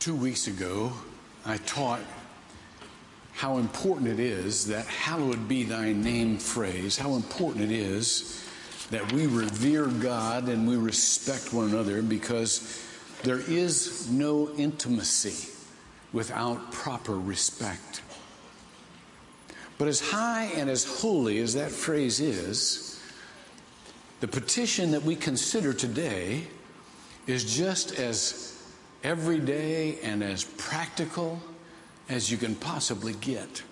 Two weeks ago, I taught how important it is that hallowed be thy name phrase, how important it is that we revere God and we respect one another because there is no intimacy without proper respect. But as high and as holy as that phrase is, the petition that we consider today is just as everyday and as practical as you can possibly get.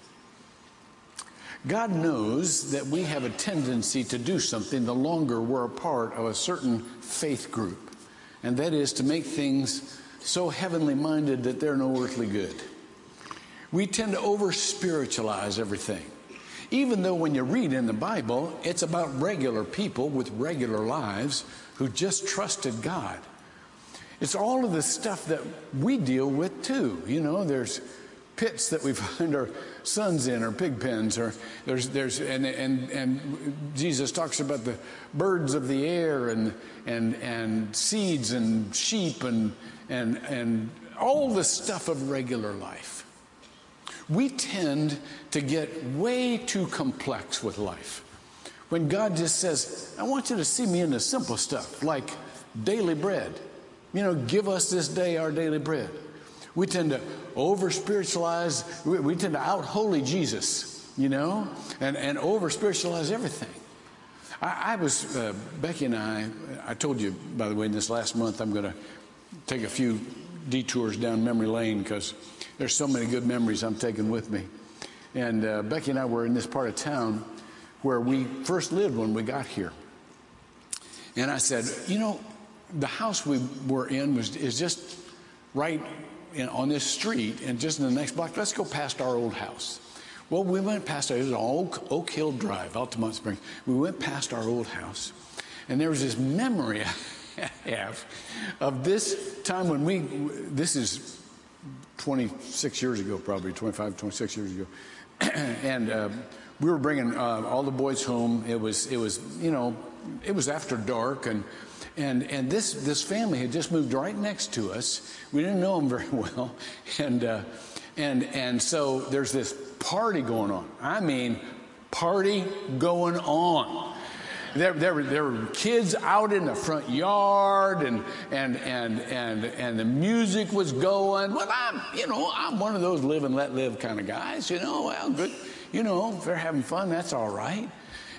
God knows that we have a tendency to do something the longer we're a part of a certain faith group, and that is to make things so heavenly minded that they're no earthly good. We tend to over spiritualize everything. Even though when you read in the Bible, it's about regular people with regular lives who just trusted God. It's all of the stuff that we deal with too. You know, there's pits that we find our sons in or pig pens or there's there's and and and Jesus talks about the birds of the air and and and seeds and sheep and and and all the stuff of regular life. We tend to get way too complex with life. When God just says, I want you to see me in the simple stuff, like daily bread. You know, give us this day our daily bread. We tend to over spiritualize, we, we, tend to out holy Jesus, you know, and, and over spiritualize everything. I, I was, uh, Becky and I, I told you, by the way, in this last month, I'm going to take a few detours down memory lane because there's so many good memories I'm taking with me. And uh, Becky and I were in this part of town where we first lived when we got here. And I said, you know, the house we were in was is just right in, on this street and just in the next block. Let's go past our old house. Well, we went past it was on Oak, Oak Hill Drive, Altamonte Springs. We went past our old house, and there was this memory I have of this time when we. This is 26 years ago, probably 25, 26 years ago, and. Uh, we were bringing uh, all the boys home. It was, it was, you know, it was after dark, and and, and this, this family had just moved right next to us. We didn't know them very well. And, uh, and, and so there's this party going on. I mean, party going on. There, there, were, there were kids out in the front yard and, and, and, and, and the music was going. Well, I'm, you know, I'm one of those live and let live kind of guys, you know, well, good. You know, if they're having fun, that's all right.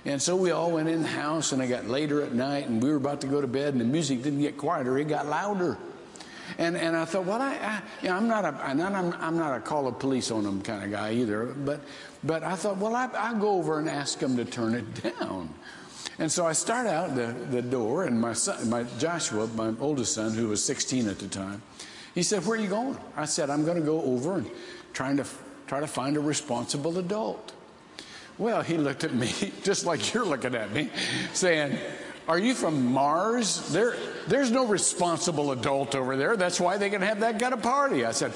And so we all went in the house, and it got later at night, and we were about to go to bed, and the music didn't get quieter; it got louder. And and I thought, well, I, I you know, I'm not a I'm not, I'm not a call of police on them kind of guy either. But but I thought, well, I, I'll go over and ask them to turn it down. And so I start out the, the door, and my son, my Joshua, my oldest son, who was 16 at the time, he said, "Where are you going?" I said, "I'm going to go over and trying to try to find a responsible adult." Well, he looked at me just like you're looking at me, saying, Are you from Mars? There, there's no responsible adult over there. That's why they can have that kind of party. I said,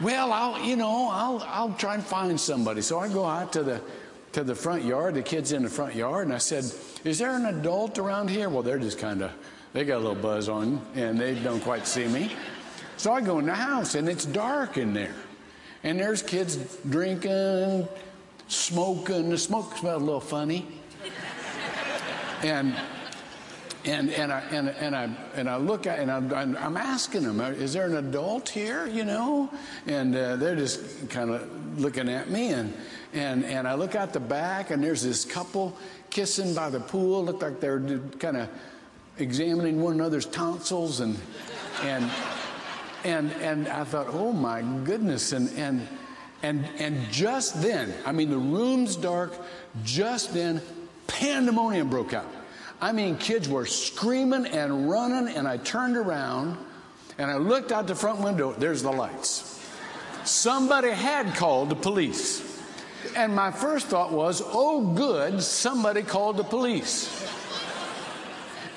Well, I'll, you know, I'll, I'll try and find somebody. So I go out to the, to the front yard, the kids in the front yard, and I said, Is there an adult around here? Well, they're just kind of, they got a little buzz on and they don't quite see me. So I go in the house and it's dark in there. And there's kids drinking, smoking. The smoke smelled a little funny. and and and I and, and I and I look at and I'm, I'm asking them, is there an adult here? You know, and uh, they're just kind of looking at me and and and I look out the back and there's this couple kissing by the pool. Looked like they're kind of examining one another's tonsils and and and and I thought, oh my goodness, and and and, and just then, I mean, the room's dark, just then, pandemonium broke out. I mean, kids were screaming and running, and I turned around and I looked out the front window. There's the lights. Somebody had called the police. And my first thought was, oh, good, somebody called the police.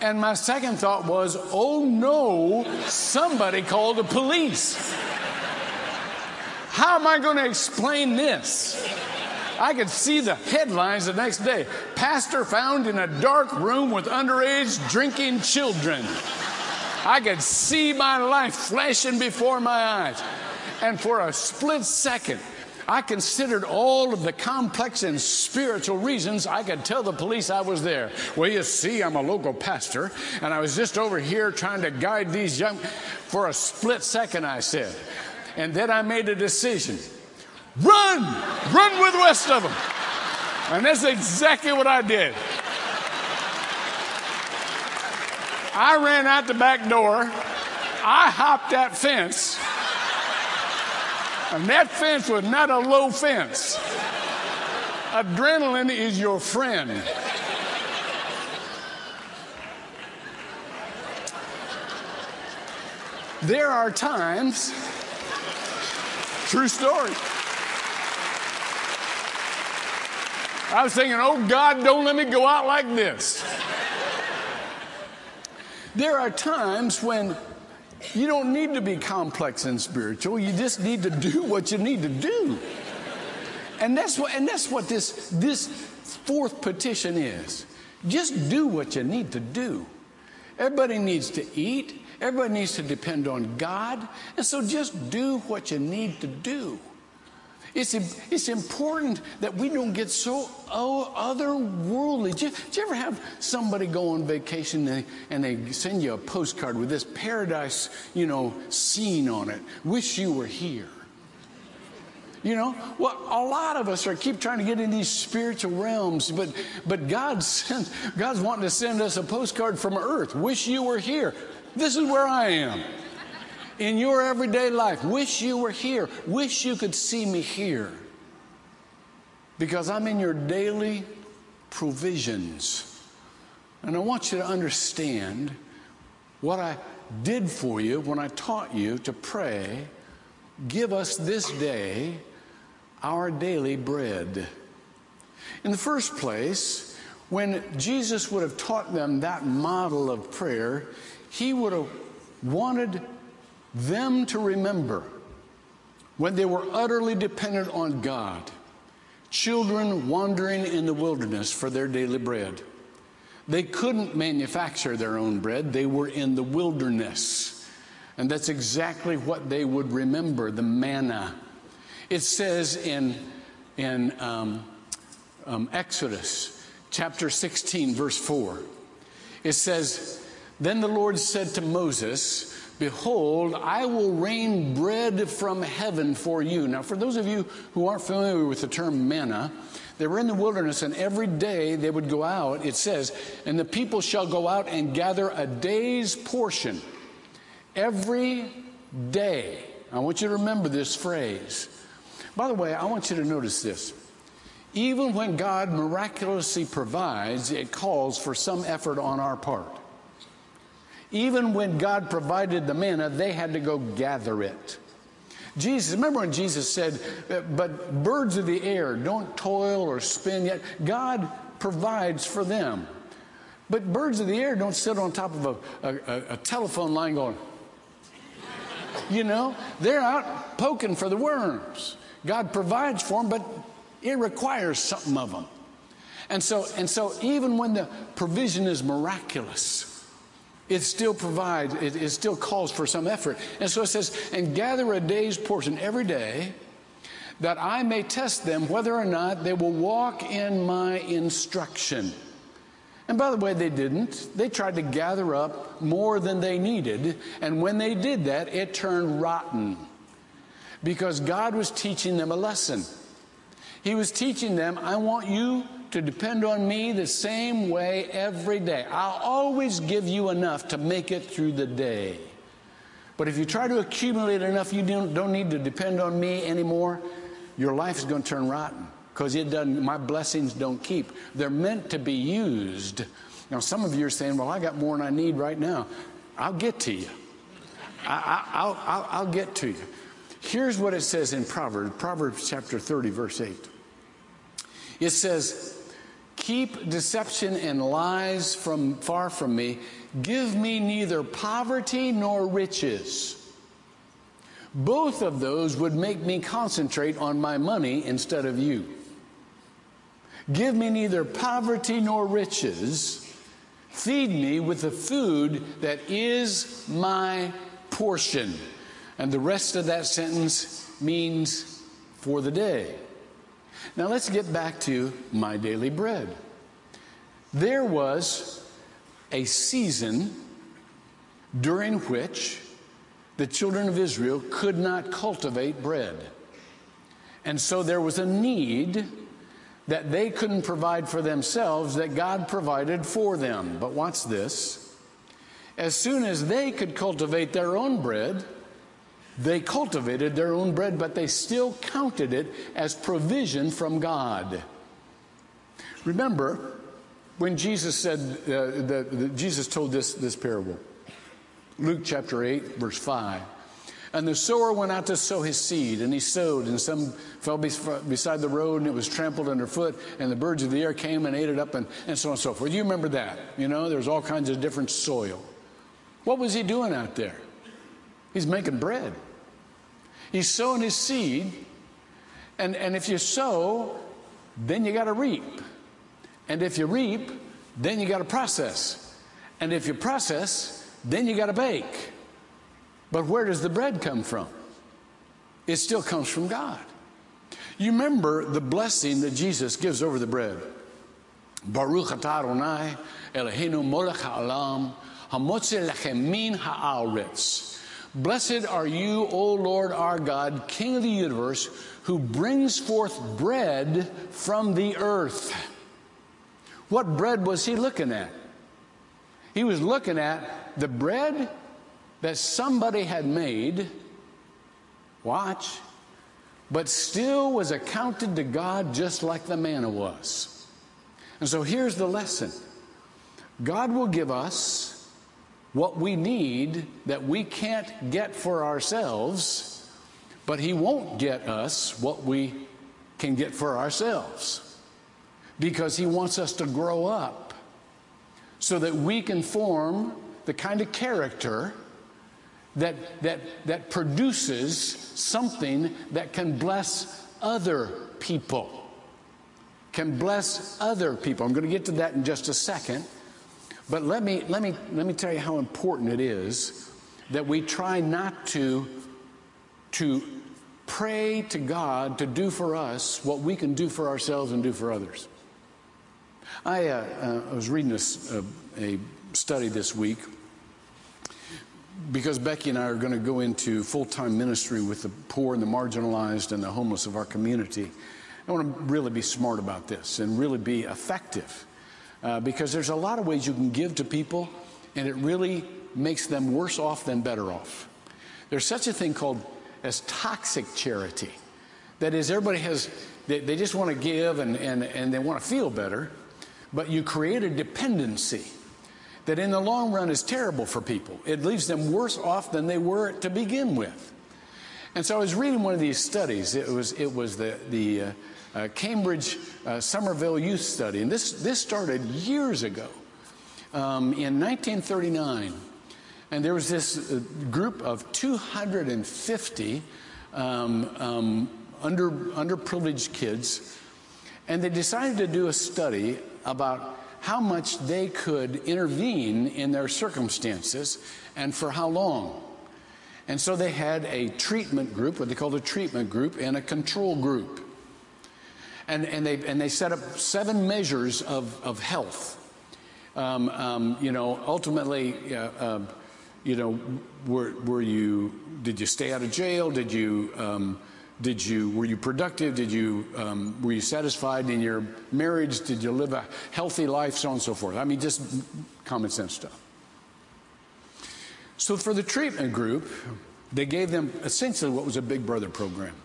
And my second thought was, oh no, somebody called the police. How am I going to explain this? I could see the headlines the next day. Pastor found in a dark room with underage drinking children. I could see my life flashing before my eyes. And for a split second, I considered all of the complex and spiritual reasons I could tell the police I was there. Well, you see, I'm a local pastor, and I was just over here trying to guide these young. For a split second, I said. And then I made a decision run, run with the rest of them. And that's exactly what I did. I ran out the back door. I hopped that fence. And that fence was not a low fence. Adrenaline is your friend. There are times, true story. I was thinking, oh God, don't let me go out like this. There are times when you don't need to be complex and spiritual. You just need to do what you need to do. And that's what, and that's what this, this fourth petition is. Just do what you need to do. Everybody needs to eat. Everybody needs to depend on God. And so just do what you need to do. It's, it's important that we don't get so oh, otherworldly. Do you, do you ever have somebody go on vacation and they, and they send you a postcard with this paradise, you know, scene on it? Wish you were here. You know, well, a lot of us are keep trying to get in these spiritual realms, but but God God's wanting to send us a postcard from Earth. Wish you were here. This is where I am in your everyday life. Wish you were here. Wish you could see me here. Because I'm in your daily provisions. And I want you to understand what I did for you when I taught you to pray, give us this day our daily bread. In the first place, when Jesus would have taught them that model of prayer, he would have wanted them to remember when they were utterly dependent on God, children wandering in the wilderness for their daily bread. They couldn't manufacture their own bread, they were in the wilderness. And that's exactly what they would remember the manna. It says in, in um, um, Exodus chapter 16, verse 4, it says, Then the Lord said to Moses, Behold, I will rain bread from heaven for you. Now, for those of you who aren't familiar with the term manna, they were in the wilderness, and every day they would go out, it says, and the people shall go out and gather a day's portion. Every day. I want you to remember this phrase. By the way, I want you to notice this. Even when God miraculously provides, it calls for some effort on our part. Even when God provided the manna, they had to go gather it. Jesus, remember when Jesus said, uh, But birds of the air don't toil or spin yet? God provides for them. But birds of the air don't sit on top of a, a, a telephone line going, you know, they're out poking for the worms. God provides for them, but it requires something of them. And so, and so even when the provision is miraculous, it still provides, it, it, still calls for some effort. And so it says, and gather a day's portion every day that I may test them whether or not they will walk in my instruction. And by the way, they didn't. They tried to gather up more than they needed. And when they did that, it turned rotten because God was teaching them a lesson. He was teaching them, I want you to depend on me the same way every day. I'll always give you enough to make it through the day. But if you try to accumulate enough, you don't, need to depend on me anymore, your life is going to turn rotten because it doesn't, my blessings don't keep. They're meant to be used. Now, some of you are saying, well, I got more than I need right now. I'll get to you. I, will I'll get to you. Here's what it says in Proverbs, Proverbs chapter 30, verse 8. It says, Keep deception and lies from far from me. Give me neither poverty nor riches. Both of those would make me concentrate on my money instead of you. Give me neither poverty nor riches. Feed me with the food that is my portion. And the rest of that sentence means for the day. Now let's get back to my daily bread. There was a season during which the children of Israel could not cultivate bread. And so there was a need that they couldn't provide for themselves that God provided for them. But watch this. As soon as they could cultivate their own bread, they cultivated their own bread, but they still counted it as provision from God. Remember when Jesus said, uh, the, the, Jesus told this, this parable, Luke chapter 8, verse 5. And the sower went out to sow his seed, and he sowed, and some fell beside the road, and it was trampled underfoot, and the birds of the air came and ate it up, and, and so on and so forth. You remember that? You know, there's all kinds of different soil. What was he doing out there? He's making bread. He's sowing his seed, and, and if you sow, then you got to reap. And if you reap, then you got to process. And if you process, then you got to bake. But where does the bread come from? It still comes from God. You remember the blessing that Jesus gives over the bread. Baruch atah Adonai Eloheinu molech ha'alam hamotze lechem min ha'aretz. Blessed are you, O Lord our God, King of the universe, who brings forth bread from the earth. What bread was he looking at? He was looking at the bread that somebody had made, watch, but still was accounted to God just like the manna was. And so here's the lesson God will give us what we need that we can't get for ourselves, but He won't get us what we can get for ourselves because He wants us to grow up so that we can form the kind of character that, that, that produces something that can bless other people. Can bless other people. I'm going to get to that in just a second. But let me, let me, let me tell you how important it is that we try not to, to pray to God to do for us what we can do for ourselves and do for others. I, uh, uh, I was reading a, a study this week because Becky and I are going to go into full time ministry with the poor and the marginalized and the homeless of our community. I want to really be smart about this and really be effective uh, because there's a lot of ways you can give to people and it really makes them worse off than better off. There's such a thing called as toxic charity. That is, everybody has, they, they just want to give and, and, and they want to feel better, but you create a dependency that in the long run is terrible for people. It leaves them worse off than they were to begin with. And so I was reading one of these studies. It was, it was the, the uh, uh, Cambridge uh, Somerville Youth Study. And this, this started years ago um, in 1939. And there was this uh, group of 250 um, um, under, underprivileged kids. And they decided to do a study about how much they could intervene in their circumstances and for how long. And so they had a treatment group, what they called a treatment group, and a control group. And, and, they, and they set up seven measures of, of health. Um, um, you know, ultimately, uh, uh, you know, were, were you, did you stay out of jail? Did you, um, did you, were you productive? Did you, um, were you satisfied in your marriage? Did you live a healthy life? So on and so forth. I mean, just common sense stuff. So for the treatment group, they gave them essentially what was a Big Brother program.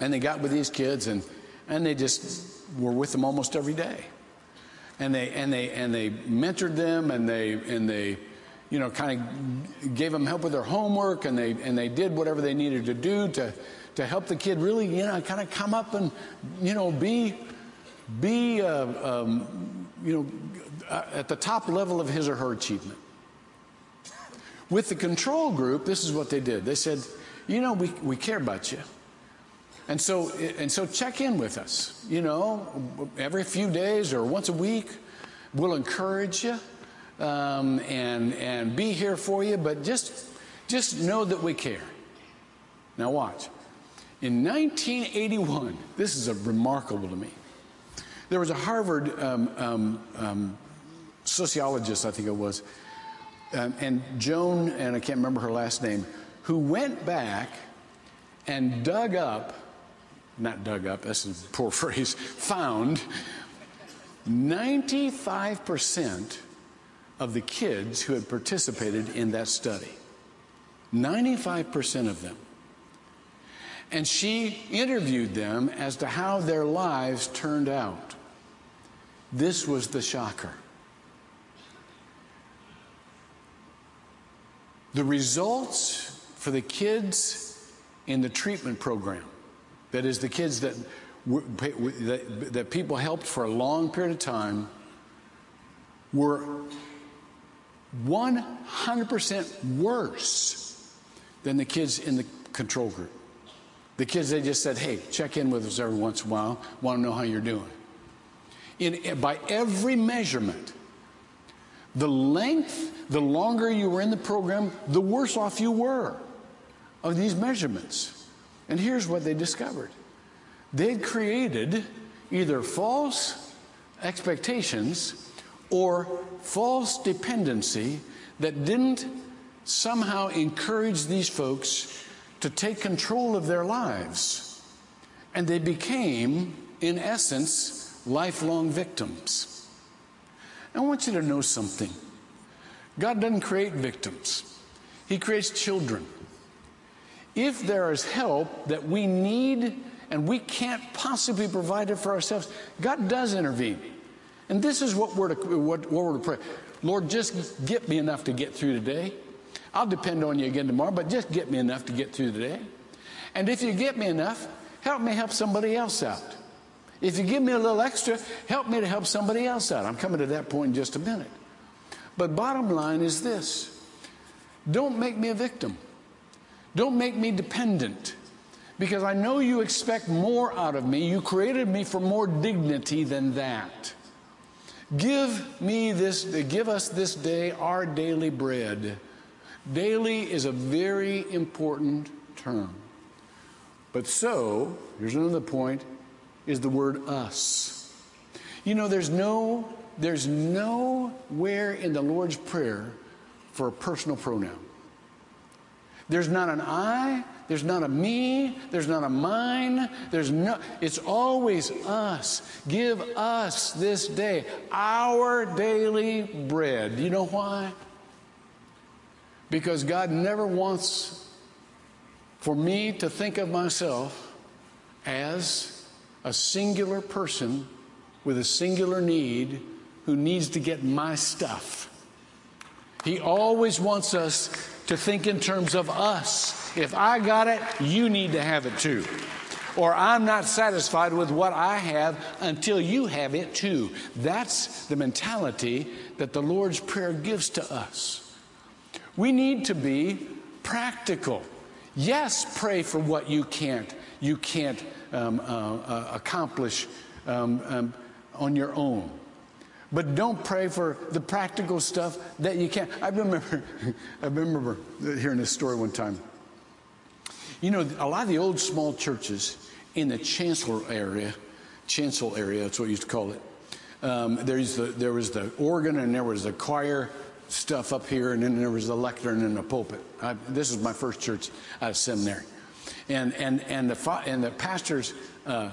And they got with these kids and, and they just were with them almost every day. And they, and they, and they mentored them and they, and they, you know, kind of gave them help with their homework and they, and they did whatever they needed to do to, to help the kid really, you know, kind of come up and, you know, be, be, uh, um, you know, uh, at the top level of his or her achievement. With the control group, this is what they did. They said, you know, we, we care about you. And so, and so check in with us, you know, every few days or once a week we'll encourage you um, and, and be here for you, but just, just know that we care. Now, watch. In 1981, this is remarkable to me. There was a Harvard um, um, um, sociologist, I think it was, um, and Joan, and I can't remember her last name, who went back and dug up, not dug up, that's a poor phrase, found 95% of the kids who had participated in that study. 95% of them. And she interviewed them as to how their lives turned out. This was the shocker. The results for the kids in the treatment program, that is, the kids that, that, that people helped for a long period of time, were 100% worse than the kids in the control group. The kids, they just said, hey, check in with us every once in a while, want to know how you're doing. In, eh, by every measurement, the length, the longer you were in the program, the worse off you were of these measurements. And here's what they discovered they'd created either false expectations or false dependency that didn't somehow encourage these folks to take control of their lives. And they became, in essence, lifelong victims. I want you to know something God doesn't create victims, He creates children. If there is help that we need and we can't possibly provide it for ourselves, God does intervene. And this is what we're to, what, what we're to pray. Lord, just get me enough to get through today. I'll depend on you again tomorrow, but just get me enough to get through today. And if you get me enough, help me help somebody else out. If you give me a little extra, help me to help somebody else out. I'm coming to that point in just a minute. But bottom line is this don't make me a victim, don't make me dependent. Because I know you expect more out of me. You created me for more dignity than that. Give me this, give us this day our daily bread. Daily is a very important term. But so, here's another point, is the word us. You know, there's no, there's nowhere in the Lord's Prayer for a personal pronoun. There's not an I, there's not a me, there's not a mine, there's no, it's always us. Give us this day our daily bread. You know why? Because God never wants for me to think of myself as a singular person with a singular need who needs to get my stuff. He always wants us to think in terms of us. If I got it, you need to have it too. Or I'm not satisfied with what I have until you have it too. That's the mentality that the Lord's Prayer gives to us. We need to be practical. Yes, pray for what you can't you can't um, uh, uh, accomplish um, um, on your own. But don't pray for the practical stuff that you can't. I remember, I remember hearing this story one time. You know, a lot of the old small churches in the chancellor area, chancel area, that's what we used to call it. Um, there's the, there was the organ and there was the choir stuff up here, and then there was the lectern and the pulpit. I, this is my first church out of seminary, and and and the and the pastor's uh,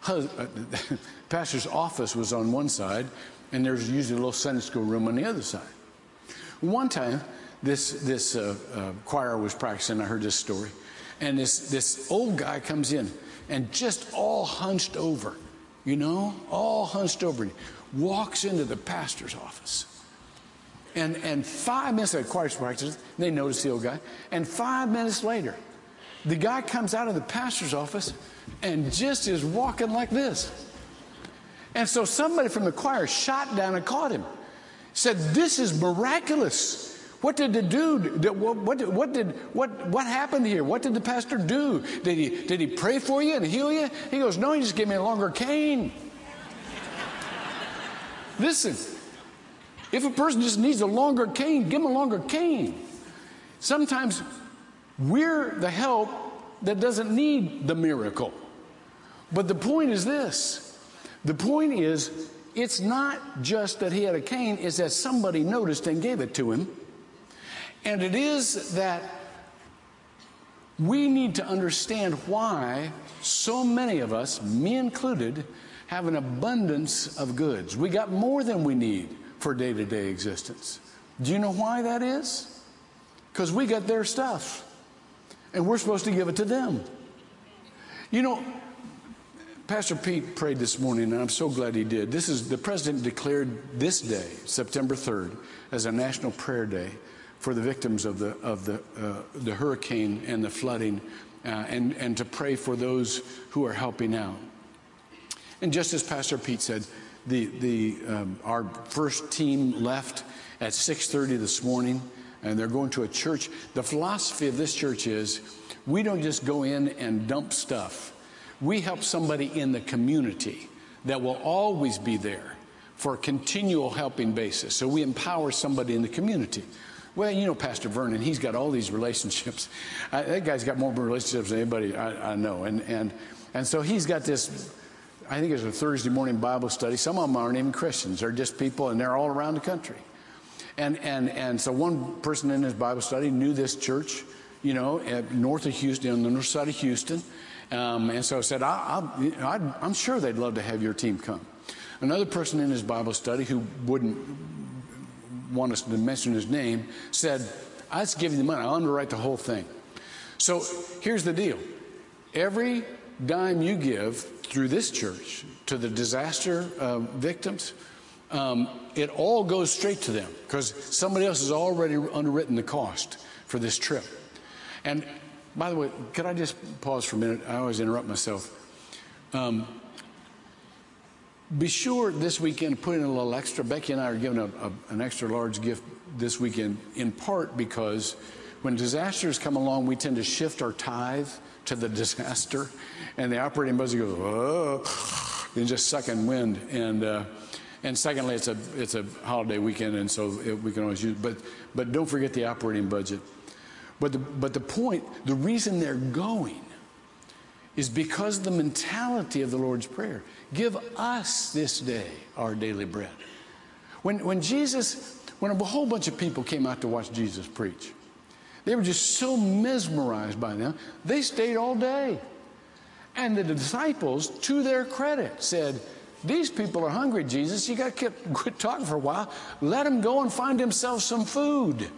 hus, uh, pastor's office was on one side, and there's usually a little Sunday school room on the other side. One time, this this uh, uh, choir was practicing. I heard this story, and this this old guy comes in and just all hunched over, you know, all hunched over, walks into the pastor's office. And, and five minutes at choir practice, they notice the old guy. And five minutes later, the guy comes out of the pastor's office and just is walking like this. And so somebody from the choir shot down and caught him. Said, This is miraculous. What did the dude? What, what, what, did what what happened here? What did the pastor do? Did he did he pray for you and heal you? He goes, No, he just gave me a longer cane. Listen, If a person just needs a longer cane, give them a longer cane. Sometimes we're the help that doesn't need the miracle. But the point is this the point is, it's not just that he had a cane, it's that somebody noticed and gave it to him. And it is that we need to understand why so many of us, me included, have an abundance of goods. We got more than we need for day to day existence. Do you know why that is? Because we got their stuff and we're supposed to give it to them. You know, Pastor Pete prayed this morning, and I'm so glad he did. This is the president declared this day, September 3rd, as a national prayer day for the victims of the of the uh, the hurricane and the flooding, uh, and and to pray for those who are helping out. And just as Pastor Pete said, the the um, our first team left at 6:30 this morning, and they're going to a church. The philosophy of this church is, we don't just go in and dump stuff. We help somebody in the community that will always be there for a continual helping basis. So we empower somebody in the community. Well, you know, Pastor Vernon, he's got all these relationships. I, that guy's got more relationships than anybody I, I know. And, and, and so he's got this, I think it's a Thursday morning Bible study. Some of them aren't even Christians, they're just people, and they're all around the country. And, and, and so one person in his Bible study knew this church, you know, north of Houston, on the north side of Houston. Um, and so I said, I, am sure they'd love to have your team come. Another person in his Bible study who wouldn't want us to mention his name, said, I just give you the money. I'll underwrite the whole thing. So here's the deal. Every dime you give through this church to the disaster uh, victims, um, it all goes straight to them because somebody else has already underwritten the cost for this trip. And by the way, could I just pause for a minute? I always interrupt myself. Um, be sure this weekend put in a little extra. Becky and I are giving a, a, an extra large gift this weekend, in part because when disasters come along, we tend to shift our tithe to the disaster, and the operating budget goes, oh, and just sucking wind. And uh, and secondly, it's a it's a holiday weekend, and so it, we can always use. But but don't forget the operating budget. But the, but the point, the reason they're going is because the mentality of the Lord's Prayer. Give us this day our daily bread. When, when Jesus, when a whole bunch of people came out to watch Jesus preach, they were just so mesmerized by them, they stayed all day. And the disciples, to their credit, said, These people are hungry, Jesus. You got to quit talking for a while. Let them go and find themselves some food.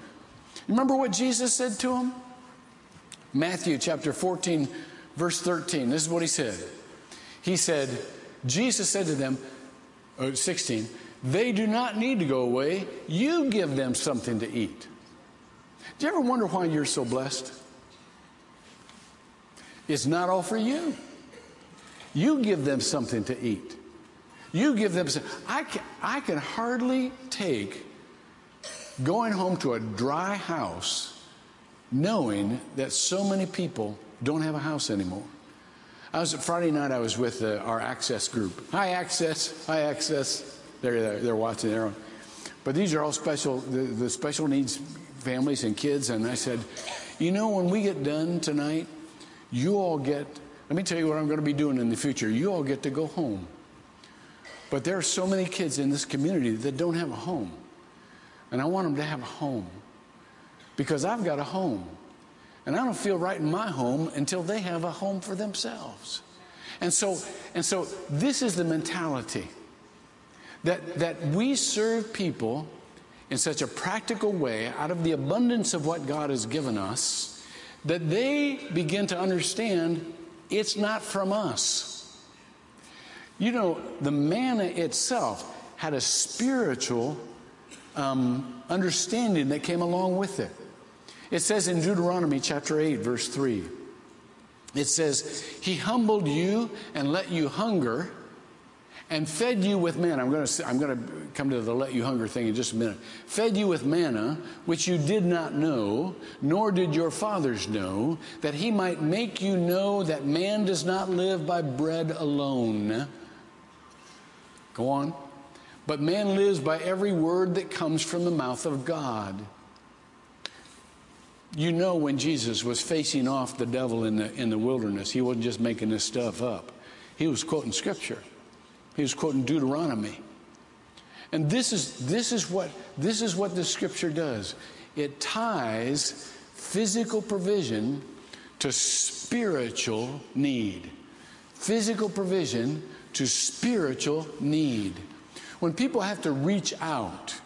Remember what Jesus said to them? Matthew chapter 14, verse 13. This is what he said. He said, Jesus said to them, uh, 16, they do not need to go away. You give them something to eat. Do you ever wonder why you're so blessed? It's not all for you. You give them something to eat. You give them. I can, I can hardly take going home to a dry house knowing that so many people don't have a house anymore. I was Friday night. I was with uh, our Access group. Hi, Access. Hi, Access. They're they're, watching their own. But these are all special the, the special needs families and kids. And I said, you know, when we get done tonight, you all get. Let me tell you what I'm going to be doing in the future. You all get to go home. But there are so many kids in this community that don't have a home. And I want them to have a home because I've got a home. And I don't feel right in my home until they have a home for themselves. And so, and so this is the mentality that, that we serve people in such a practical way out of the abundance of what God has given us that they begin to understand it's not from us. You know, the manna itself had a spiritual um, understanding that came along with it. It says in Deuteronomy chapter 8, verse 3, it says, He humbled you and let you hunger and fed you with manna. I'm going to, I'm going to come to the let you hunger thing in just a minute. Fed you with manna, which you did not know, nor did your fathers know, that he might make you know that man does not live by bread alone. Go on but man lives by every word that comes from the mouth of God. You know, when Jesus was facing off the devil in the, in the wilderness, he wasn't just making this stuff up. He was quoting scripture, he was quoting Deuteronomy. And this is, this is, what, this is what the scripture does it ties physical provision to spiritual need. Physical provision to spiritual need. When people have to reach out,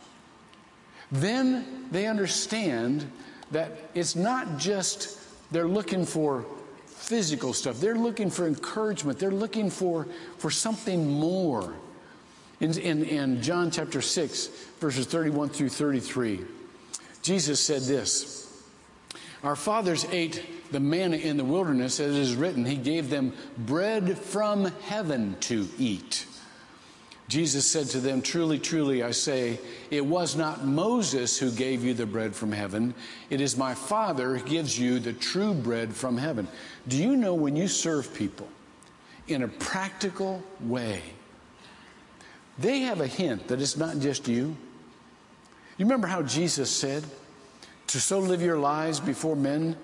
then they understand that it's not just they're looking for physical stuff, they're looking for encouragement, they're looking for, for something more. In, in, in John chapter 6, verses 31 through 33, Jesus said this Our fathers ate the manna in the wilderness, as it is written, He gave them bread from heaven to eat. Jesus said to them, Truly, truly, I say, it was not Moses who gave you the bread from heaven. It is my Father who gives you the true bread from heaven. Do you know when you serve people in a practical way, they have a hint that it's not just you? You remember how Jesus said, To so live your lives before men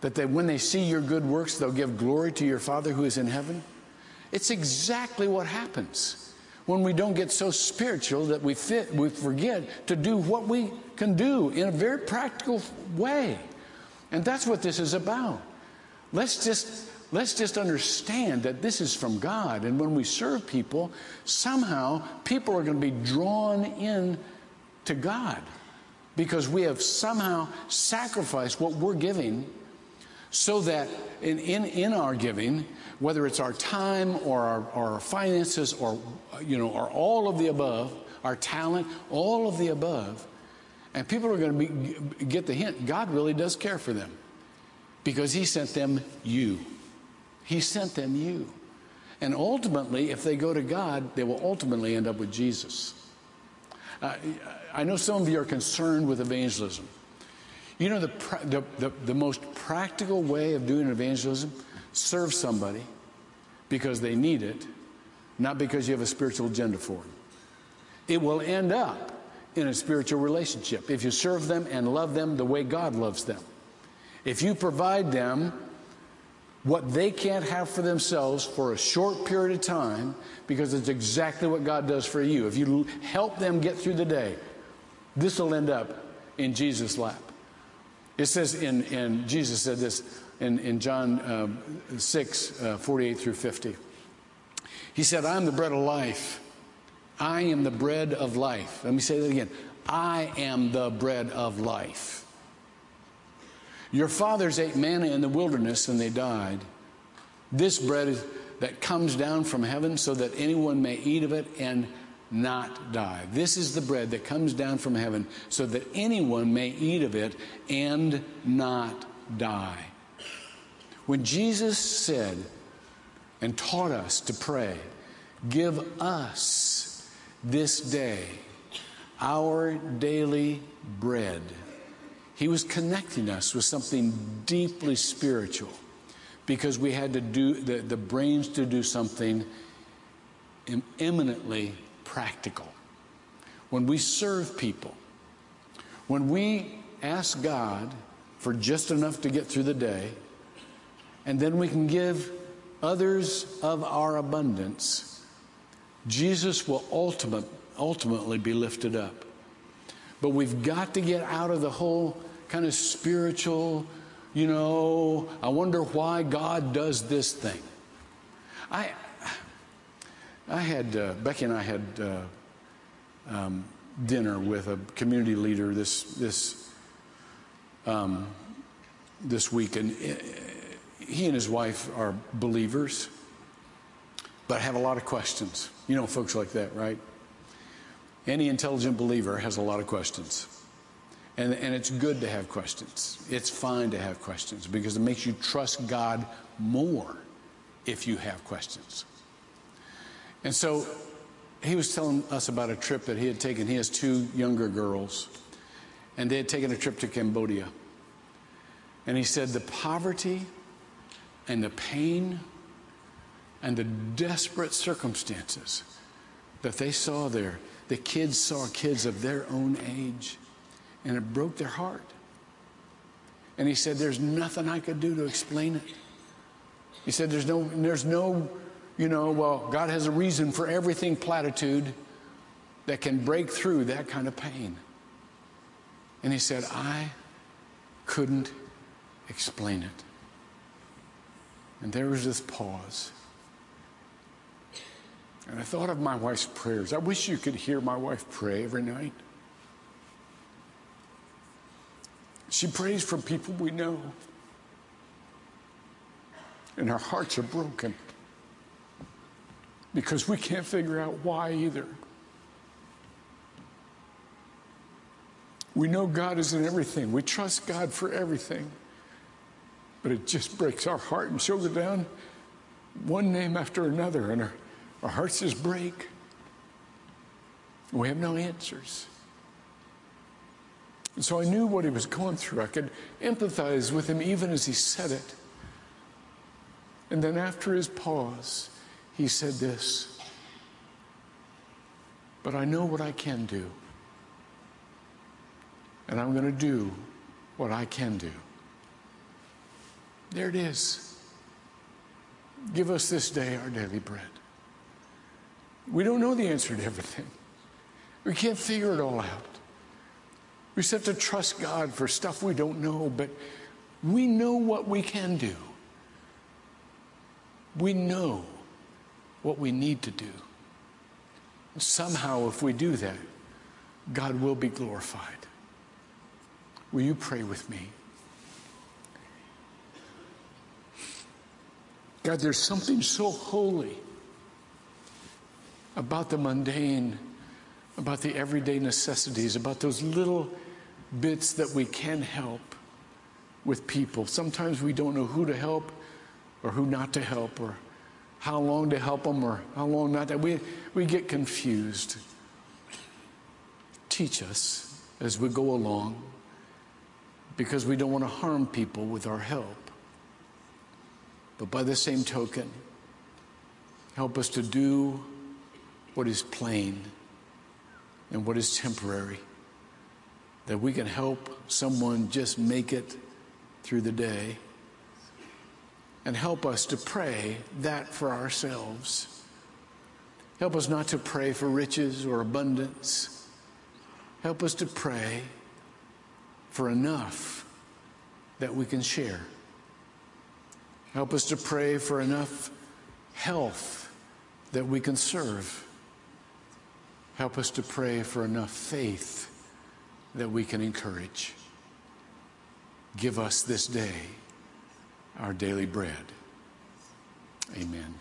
that they, when they see your good works, they'll give glory to your Father who is in heaven? It's exactly what happens when we don't get so spiritual that we fit, we forget to do what we can do in a very practical way. And that's what this is about. Let's just let's just understand that this is from God. And when we serve people, somehow people are going to be drawn in to God because we have somehow sacrificed what we're giving so that in, in, in our giving, whether it's our time or our, our finances or, you know, or all of the above, our talent, all of the above, and people are going to be, get the hint God really does care for them because He sent them you. He sent them you. And ultimately, if they go to God, they will ultimately end up with Jesus. Uh, I know some of you are concerned with evangelism. You know, the, the, the, the most practical way of doing evangelism? Serve somebody because they need it, not because you have a spiritual agenda for them. It will end up in a spiritual relationship if you serve them and love them the way God loves them. If you provide them what they can't have for themselves for a short period of time, because it's exactly what God does for you. If you help them get through the day, this will end up in Jesus' lap. It says in, in Jesus said this in, in John uh, 6, uh, 48 through 50. He said, I am the bread of life. I am the bread of life. Let me say that again. I am the bread of life. Your fathers ate manna in the wilderness and they died. This bread that comes down from heaven so that anyone may eat of it and not die. This is the bread that comes down from heaven so that anyone may eat of it and not die. When Jesus said and taught us to pray, Give us this day our daily bread he was connecting us with something deeply spiritual because we had to do the, the brains to do something eminently practical. When we serve people, when we ask God for just enough to get through the day, and then we can give others of our abundance, Jesus will ultimate, ultimately be lifted up. But we've got to get out of the whole kind of spiritual, you know, I wonder why God does this thing. I, I had, uh, Becky and I had uh, um, dinner with a community leader this, this, um, this week, and he and his wife are believers, but have a lot of questions. You know, folks like that, right? Any intelligent believer has a lot of questions. And, and it's good to have questions. It's fine to have questions because it makes you trust God more if you have questions. And so he was telling us about a trip that he had taken. He has two younger girls, and they had taken a trip to Cambodia. And he said the poverty and the pain and the desperate circumstances that they saw there the kids saw kids of their own age, and it broke their heart. And he said, There's nothing I could do to explain it. He said, There's no, there's no, you know, well, God has a reason for everything platitude that can break through that kind of pain. And he said, I couldn't explain it. And there was this pause. And I thought of my wife's prayers. I wish you could hear my wife pray every night. She prays for people we know. And our hearts are broken because we can't figure out why either. We know God is in everything. We trust God for everything. But it just breaks our heart. And she'll go down one name after another, and our, our hearts just break. We have no answers. And so I knew what he was going through. I could empathize with him even as he said it. And then after his pause, he said this But I know what I can do. And I'm going to do what I can do. There it is. Give us this day our daily bread. We don't know the answer to everything. We can't figure it all out. We just have to trust God for stuff we don't know, but we know what we can do. We know what we need to do. And somehow, if we do that, God will be glorified. Will you pray with me? God, there's something so holy about the mundane, about the everyday necessities, about those little bits that we can help with people. Sometimes we don't know who to help or who not to help or how long to help them or how long not to. We, we get confused. Teach us as we go along because we don't want to harm people with our help. But by the same token, help us to do what is plain and what is temporary, that we can help someone just make it through the day, and help us to pray that for ourselves. Help us not to pray for riches or abundance. Help us to pray for enough that we can share. Help us to pray for enough health that we can serve. Help us to pray for enough faith that we can encourage. Give us this day our daily bread. Amen.